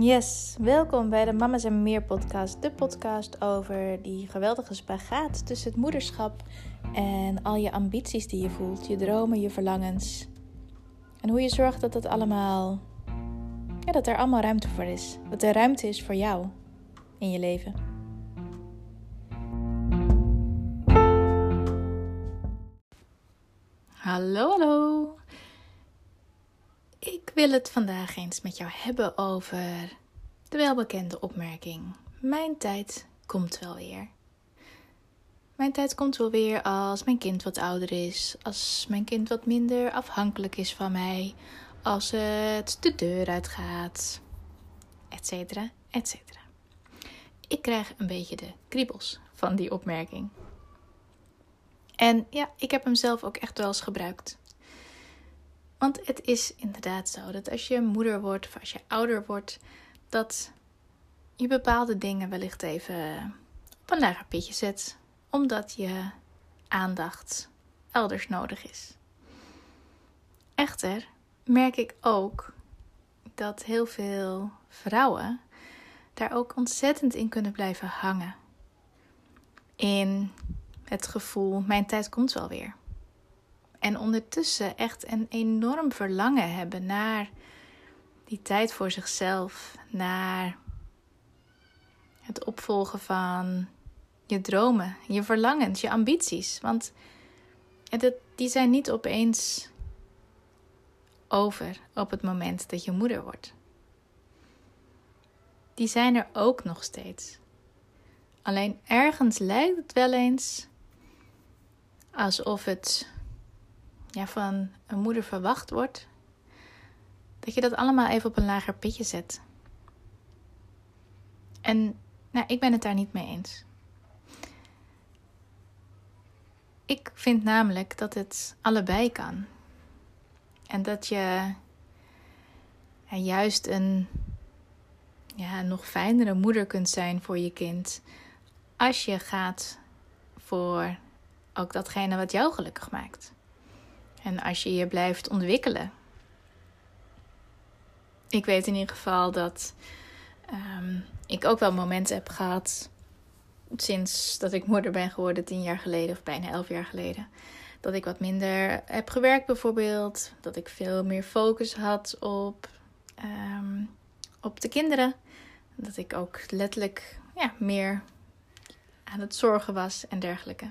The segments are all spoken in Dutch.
Yes, welkom bij de Mama's en Meer podcast. De podcast over die geweldige spagaat tussen het moederschap en al je ambities die je voelt, je dromen, je verlangens. En hoe je zorgt dat het allemaal, ja, dat er allemaal ruimte voor is. Dat er ruimte is voor jou in je leven. Hallo, hallo. Wil het vandaag eens met jou hebben over de welbekende opmerking: Mijn tijd komt wel weer. Mijn tijd komt wel weer als mijn kind wat ouder is, als mijn kind wat minder afhankelijk is van mij, als het de deur uitgaat, etcetera, etcetera. Ik krijg een beetje de kriebels van die opmerking. En ja, ik heb hem zelf ook echt wel eens gebruikt. Want het is inderdaad zo dat als je moeder wordt of als je ouder wordt, dat je bepaalde dingen wellicht even op een lager pitje zet, omdat je aandacht elders nodig is. Echter merk ik ook dat heel veel vrouwen daar ook ontzettend in kunnen blijven hangen. In het gevoel: mijn tijd komt wel weer. En ondertussen echt een enorm verlangen hebben naar die tijd voor zichzelf, naar het opvolgen van je dromen, je verlangens, je ambities. Want die zijn niet opeens over op het moment dat je moeder wordt. Die zijn er ook nog steeds. Alleen ergens lijkt het wel eens alsof het ja, van een moeder verwacht wordt, dat je dat allemaal even op een lager pitje zet. En nou, ik ben het daar niet mee eens. Ik vind namelijk dat het allebei kan. En dat je juist een ja, nog fijnere moeder kunt zijn voor je kind. Als je gaat voor ook datgene wat jou gelukkig maakt. En als je je blijft ontwikkelen. Ik weet in ieder geval dat ehm, ik ook wel momenten heb gehad. Sinds dat ik moeder ben geworden, tien jaar geleden of bijna elf jaar geleden. Dat ik wat minder heb gewerkt, bijvoorbeeld. Dat ik veel meer focus had op, ehm, op de kinderen. Dat ik ook letterlijk ja, meer aan het zorgen was en dergelijke.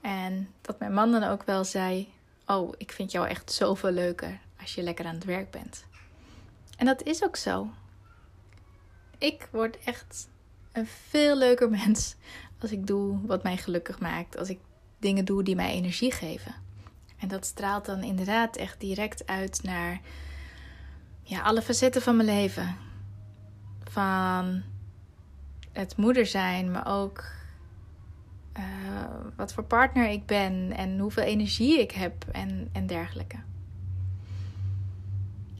En dat mijn man dan ook wel zei: Oh, ik vind jou echt zoveel leuker als je lekker aan het werk bent. En dat is ook zo. Ik word echt een veel leuker mens als ik doe wat mij gelukkig maakt. Als ik dingen doe die mij energie geven. En dat straalt dan inderdaad echt direct uit naar ja, alle facetten van mijn leven. Van het moeder zijn, maar ook uh, wat voor partner ik ben en hoeveel energie ik heb en, en dergelijke.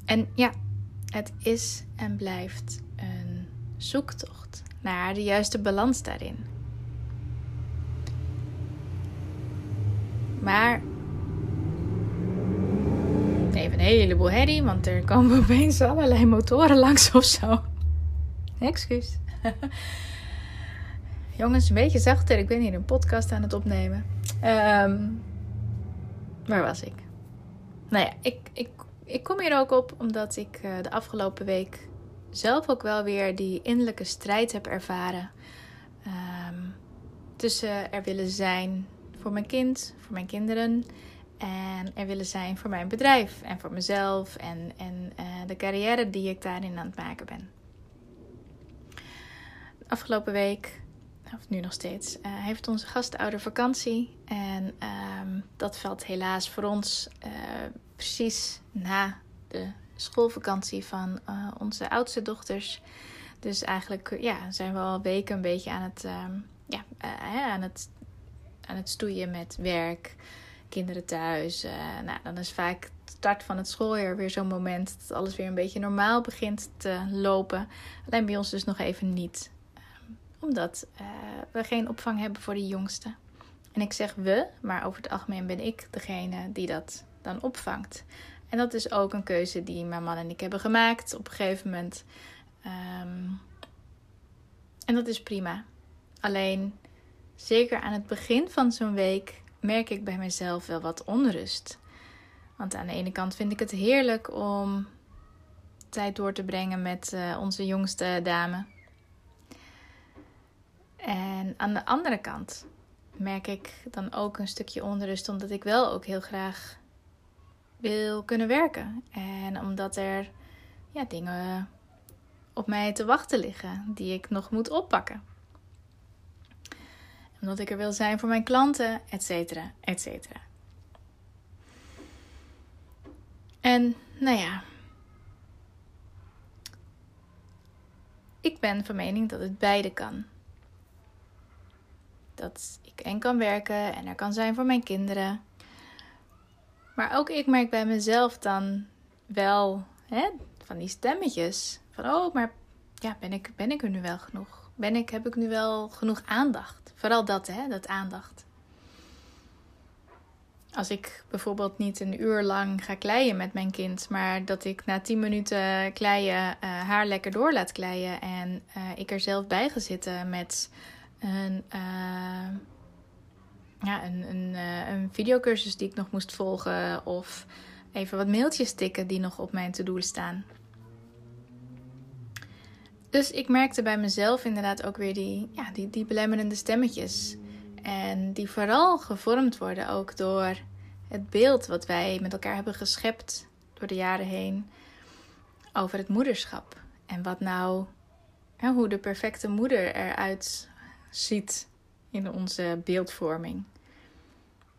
En ja, het is en blijft een zoektocht naar de juiste balans daarin. Maar even een heleboel herrie, want er komen opeens allerlei motoren langs of zo. Excuus. Jongens, een beetje zachter. Ik ben hier een podcast aan het opnemen. Um, waar was ik? Nou ja, ik, ik, ik kom hier ook op omdat ik uh, de afgelopen week zelf ook wel weer die innerlijke strijd heb ervaren. Um, tussen er willen zijn voor mijn kind, voor mijn kinderen. En er willen zijn voor mijn bedrijf en voor mezelf. En, en uh, de carrière die ik daarin aan het maken ben. Afgelopen week of nu nog steeds, uh, heeft onze gastouder vakantie. En uh, dat valt helaas voor ons uh, precies na de schoolvakantie van uh, onze oudste dochters. Dus eigenlijk ja, zijn we al weken een beetje aan het, ehm, ja, aan het, aan het stoeien met werk, kinderen thuis. nou, dan is vaak start van het schooljaar weer zo'n moment dat alles weer een beetje normaal begint te lopen. Alleen bij ons dus nog even niet omdat uh, we geen opvang hebben voor de jongste. En ik zeg we, maar over het algemeen ben ik degene die dat dan opvangt. En dat is ook een keuze die mijn man en ik hebben gemaakt. Op een gegeven moment Ehm, en dat is prima. Alleen, zeker aan het begin van zo'n week merk ik bij mezelf wel wat onrust. Want aan de ene kant vind ik het heerlijk om tijd door te brengen met uh, onze jongste dame. En aan de andere kant merk ik dan ook een stukje onrust, omdat ik wel ook heel graag wil kunnen werken. En omdat er ja, dingen op mij te wachten liggen die ik nog moet oppakken. Omdat ik er wil zijn voor mijn klanten, et cetera, et cetera. En nou ja, ik ben van mening dat het beide kan. Dat ik en kan werken en er kan zijn voor mijn kinderen. Maar ook ik merk bij mezelf dan wel hè, van die stemmetjes. Van oh, maar ja, ben ik, ben ik er nu wel genoeg? Ben ik, heb ik nu wel genoeg aandacht? Vooral dat, hè, dat aandacht. Als ik bijvoorbeeld niet een uur lang ga kleien met mijn kind, maar dat ik na 10 minuten kleien uh, haar lekker door laat kleien en uh, ik er zelf bij ga zitten met een, uh, ja, een, een, een videocursus die ik nog moest volgen of even wat mailtjes tikken die nog op mijn to-do staan. Dus ik merkte bij mezelf inderdaad ook weer die, ja, die, die belemmerende stemmetjes. En die vooral gevormd worden ook door het beeld wat wij met elkaar hebben geschept door de jaren heen over het moederschap. En wat nou, hoe de perfecte moeder eruit ziet in onze beeldvorming.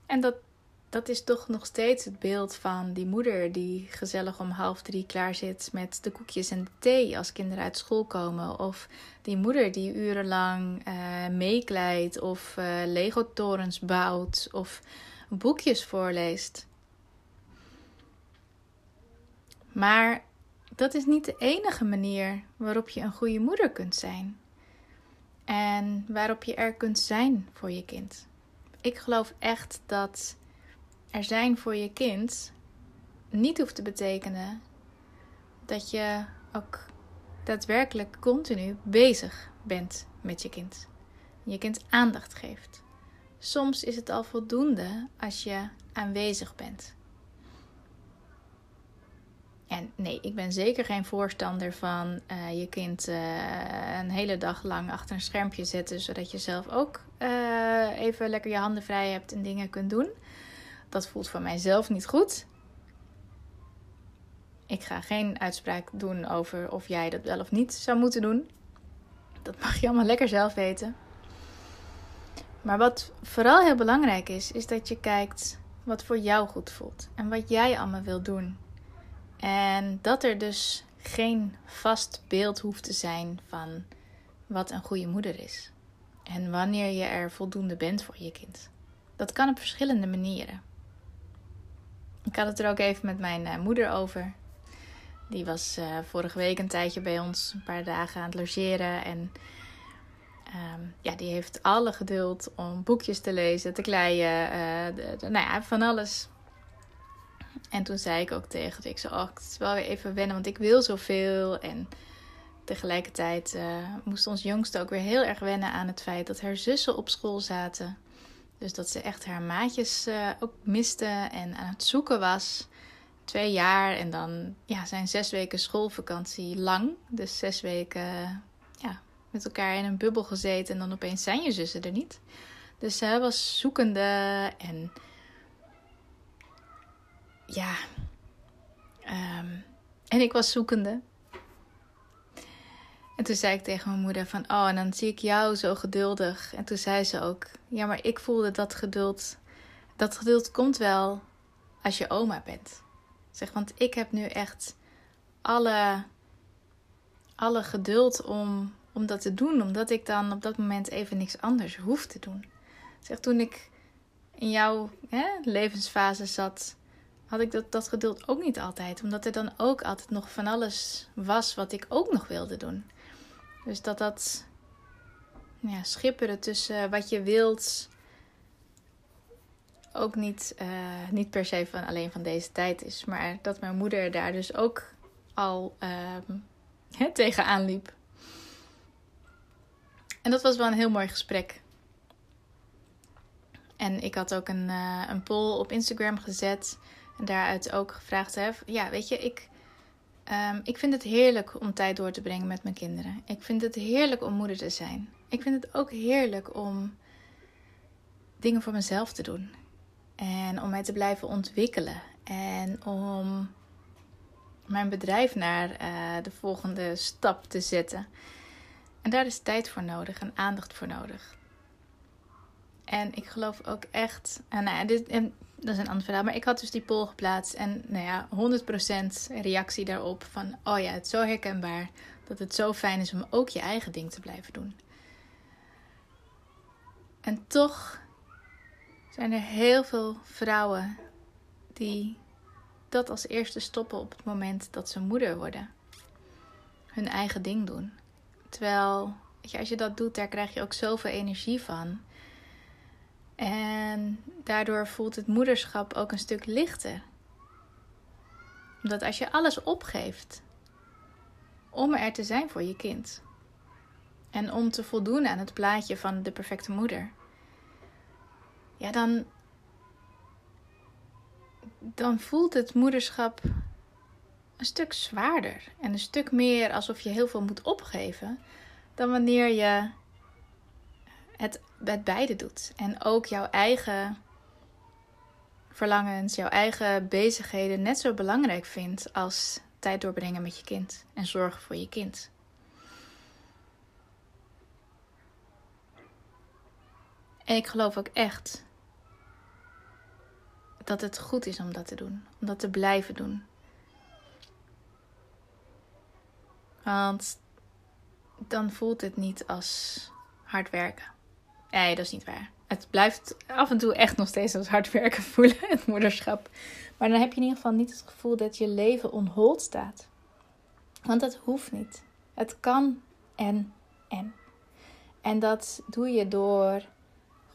En dat, dat is toch nog steeds het beeld van die moeder die gezellig om half drie klaar zit met de koekjes en de thee als kinderen uit school komen. Of die moeder die urenlang uh, meekleidt of uh, Lego-torens bouwt of boekjes voorleest. Maar dat is niet de enige manier waarop je een goede moeder kunt zijn. En waarop je er kunt zijn voor je kind. Ik geloof echt dat er zijn voor je kind niet hoeft te betekenen dat je ook daadwerkelijk continu bezig bent met je kind. Je kind aandacht geeft. Soms is het al voldoende als je aanwezig bent. En nee, ik ben zeker geen voorstander van uh, je kind uh, een hele dag lang achter een schermpje zetten, zodat je zelf ook uh, even lekker je handen vrij hebt en dingen kunt doen. Dat voelt voor mijzelf niet goed. Ik ga geen uitspraak doen over of jij dat wel of niet zou moeten doen. Dat mag je allemaal lekker zelf weten. Maar wat vooral heel belangrijk is, is dat je kijkt wat voor jou goed voelt en wat jij allemaal wil doen. En dat er dus geen vast beeld hoeft te zijn van wat een goede moeder is. En wanneer je er voldoende bent voor je kind. Dat kan op verschillende manieren. Ik had het er ook even met mijn eh, moeder over. Die was uh, vorige week een tijdje bij ons, een paar dagen aan het logeren. En um, ja, die heeft alle geduld om boekjes te lezen, te kleien, uh, nou ja, van alles. En toen zei ik ook tegen ik zei, oh, het is wel weer even wennen, want ik wil zoveel. En tegelijkertijd uh, moest ons jongste ook weer heel erg wennen aan het feit dat haar zussen op school zaten. Dus dat ze echt haar maatjes uh, ook miste en aan het zoeken was. Twee jaar en dan ja, zijn zes weken schoolvakantie lang. Dus zes weken ja, met elkaar in een bubbel gezeten en dan opeens zijn je zussen er niet. Dus zij was zoekende en ja. Um, en ik was zoekende. En toen zei ik tegen mijn moeder van, oh, en dan zie ik jou zo geduldig. En toen zei ze ook, ja, maar ik voelde dat geduld, dat geduld komt wel als je oma bent. Zeg, want ik heb nu echt alle, alle geduld om om dat te doen, omdat ik dan op dat moment even niks anders hoef te doen. Zeg, toen ik in jouw hè, levensfase zat, had ik dat, dat geduld ook niet altijd. Omdat er dan ook altijd nog van alles was wat ik ook nog wilde doen. Dus dat dat ja, schipperen tussen wat je wilt ook niet, uh, niet per se van alleen van deze tijd is. Maar dat mijn moeder daar dus ook al hè, tegenaan liep. En dat was wel een heel mooi gesprek. En ik had ook een, uh, een poll op Instagram gezet. En daaruit ook gevraagd: hè, ja, weet je, ik, um, ik vind het heerlijk om tijd door te brengen met mijn kinderen. Ik vind het heerlijk om moeder te zijn. Ik vind het ook heerlijk om dingen voor mezelf te doen. En om mij te blijven ontwikkelen. En om mijn bedrijf naar uh, de volgende stap te zetten. En daar is tijd voor nodig en aandacht voor nodig. En ik geloof ook echt. En nou ja, dit, en dat is een ander verhaal. Maar ik had dus die poll geplaatst. En nou ja, 100% reactie daarop. Van oh ja, het is zo herkenbaar. Dat het zo fijn is om ook je eigen ding te blijven doen. En toch zijn er heel veel vrouwen die dat als eerste stoppen op het moment dat ze moeder worden. Hun eigen ding doen. Terwijl, weet je, als je dat doet, daar krijg je ook zoveel energie van. En daardoor voelt het moederschap ook een stuk lichter. Omdat als je alles opgeeft om er te zijn voor je kind. En om te voldoen aan het plaatje van de perfecte moeder. Ja, dan, dan voelt het moederschap een stuk zwaarder. En een stuk meer alsof je heel veel moet opgeven. Dan wanneer je het met beide doet. En ook jouw eigen verlangens, jouw eigen bezigheden net zo belangrijk vindt als tijd doorbrengen met je kind en zorgen voor je kind. En ik geloof ook echt dat het goed is om dat te doen, om dat te blijven doen. Want dan voelt het niet als hard werken. Nee, dat is niet waar. Het blijft af en toe echt nog steeds als hard werken voelen, het moederschap. Maar dan heb je in ieder geval niet het gevoel dat je leven onhold staat. Want dat hoeft niet. Het kan en en. En dat doe je door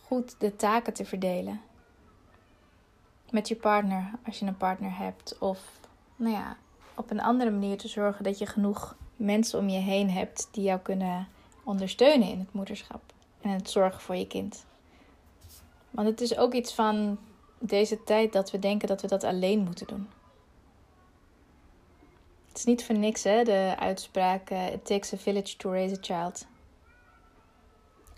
goed de taken te verdelen. Met je partner, als je een partner hebt. Of nou ja, op een andere manier te zorgen dat je genoeg mensen om je heen hebt die jou kunnen ondersteunen in het moederschap en het zorgen voor je kind. Want het is ook iets van deze tijd dat we denken dat we dat alleen moeten doen. Het is niet voor niks, hè, de uitspraak: It takes a village to raise a child.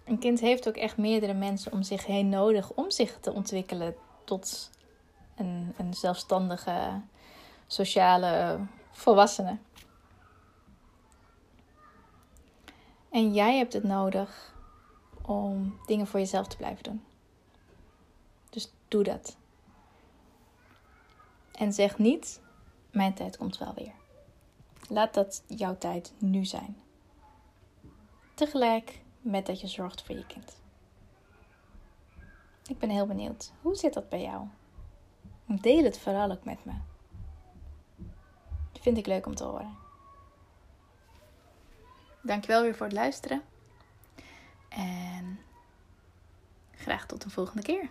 Een kind heeft ook echt meerdere mensen om zich heen nodig om zich te ontwikkelen tot een, een zelfstandige, sociale volwassene. En jij hebt het nodig om dingen voor jezelf te blijven doen. Dus doe dat. En zeg niet: Mijn tijd komt wel weer. Laat dat jouw tijd nu zijn. Tegelijk met dat je zorgt voor je kind. Ik ben heel benieuwd. Hoe zit dat bij jou? Deel het vooral ook met me. Vind ik leuk om te horen. Dankjewel weer voor het luisteren. En graag tot de volgende keer.